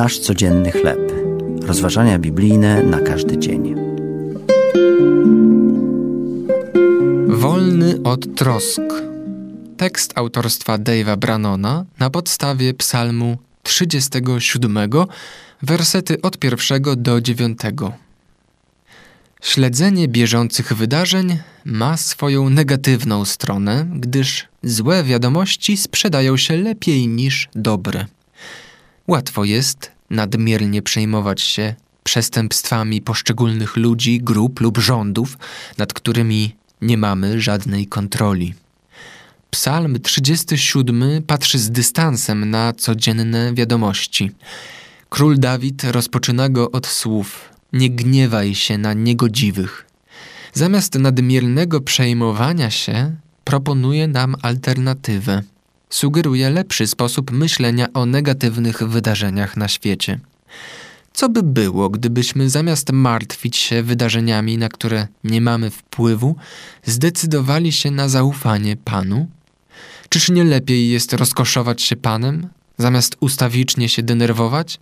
Nasz codzienny chleb. Rozważania biblijne na każdy dzień. Wolny od trosk. Tekst autorstwa Dave'a Brannona na podstawie Psalmu 37, wersety od pierwszego do dziewiątego. Śledzenie bieżących wydarzeń ma swoją negatywną stronę, gdyż złe wiadomości sprzedają się lepiej niż dobre. Łatwo jest nadmiernie przejmować się przestępstwami poszczególnych ludzi, grup lub rządów, nad którymi nie mamy żadnej kontroli. Psalm 37 patrzy z dystansem na codzienne wiadomości. Król Dawid rozpoczyna go od słów: Nie gniewaj się na niegodziwych. Zamiast nadmiernego przejmowania się, proponuje nam alternatywę. Sugeruje lepszy sposób myślenia o negatywnych wydarzeniach na świecie. Co by było, gdybyśmy zamiast martwić się wydarzeniami, na które nie mamy wpływu, zdecydowali się na zaufanie Panu? Czyż nie lepiej jest rozkoszować się Panem, zamiast ustawicznie się denerwować?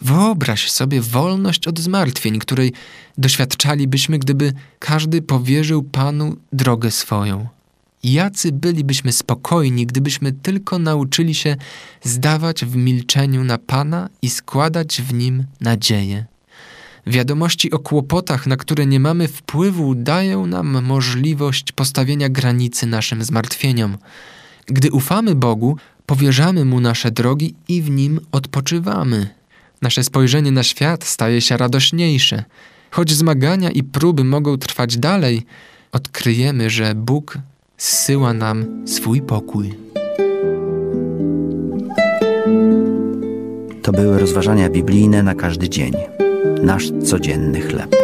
Wyobraź sobie wolność od zmartwień, której doświadczalibyśmy, gdyby każdy powierzył Panu drogę swoją. Jacy bylibyśmy spokojni, gdybyśmy tylko nauczyli się zdawać w milczeniu na Pana i składać w nim nadzieję. Wiadomości o kłopotach, na które nie mamy wpływu, dają nam możliwość postawienia granicy naszym zmartwieniom. Gdy ufamy Bogu, powierzamy Mu nasze drogi i w Nim odpoczywamy. Nasze spojrzenie na świat staje się radośniejsze. Choć zmagania i próby mogą trwać dalej, odkryjemy, że Bóg zsyła nam swój pokój. To były rozważania biblijne na każdy dzień. Nasz codzienny chleb.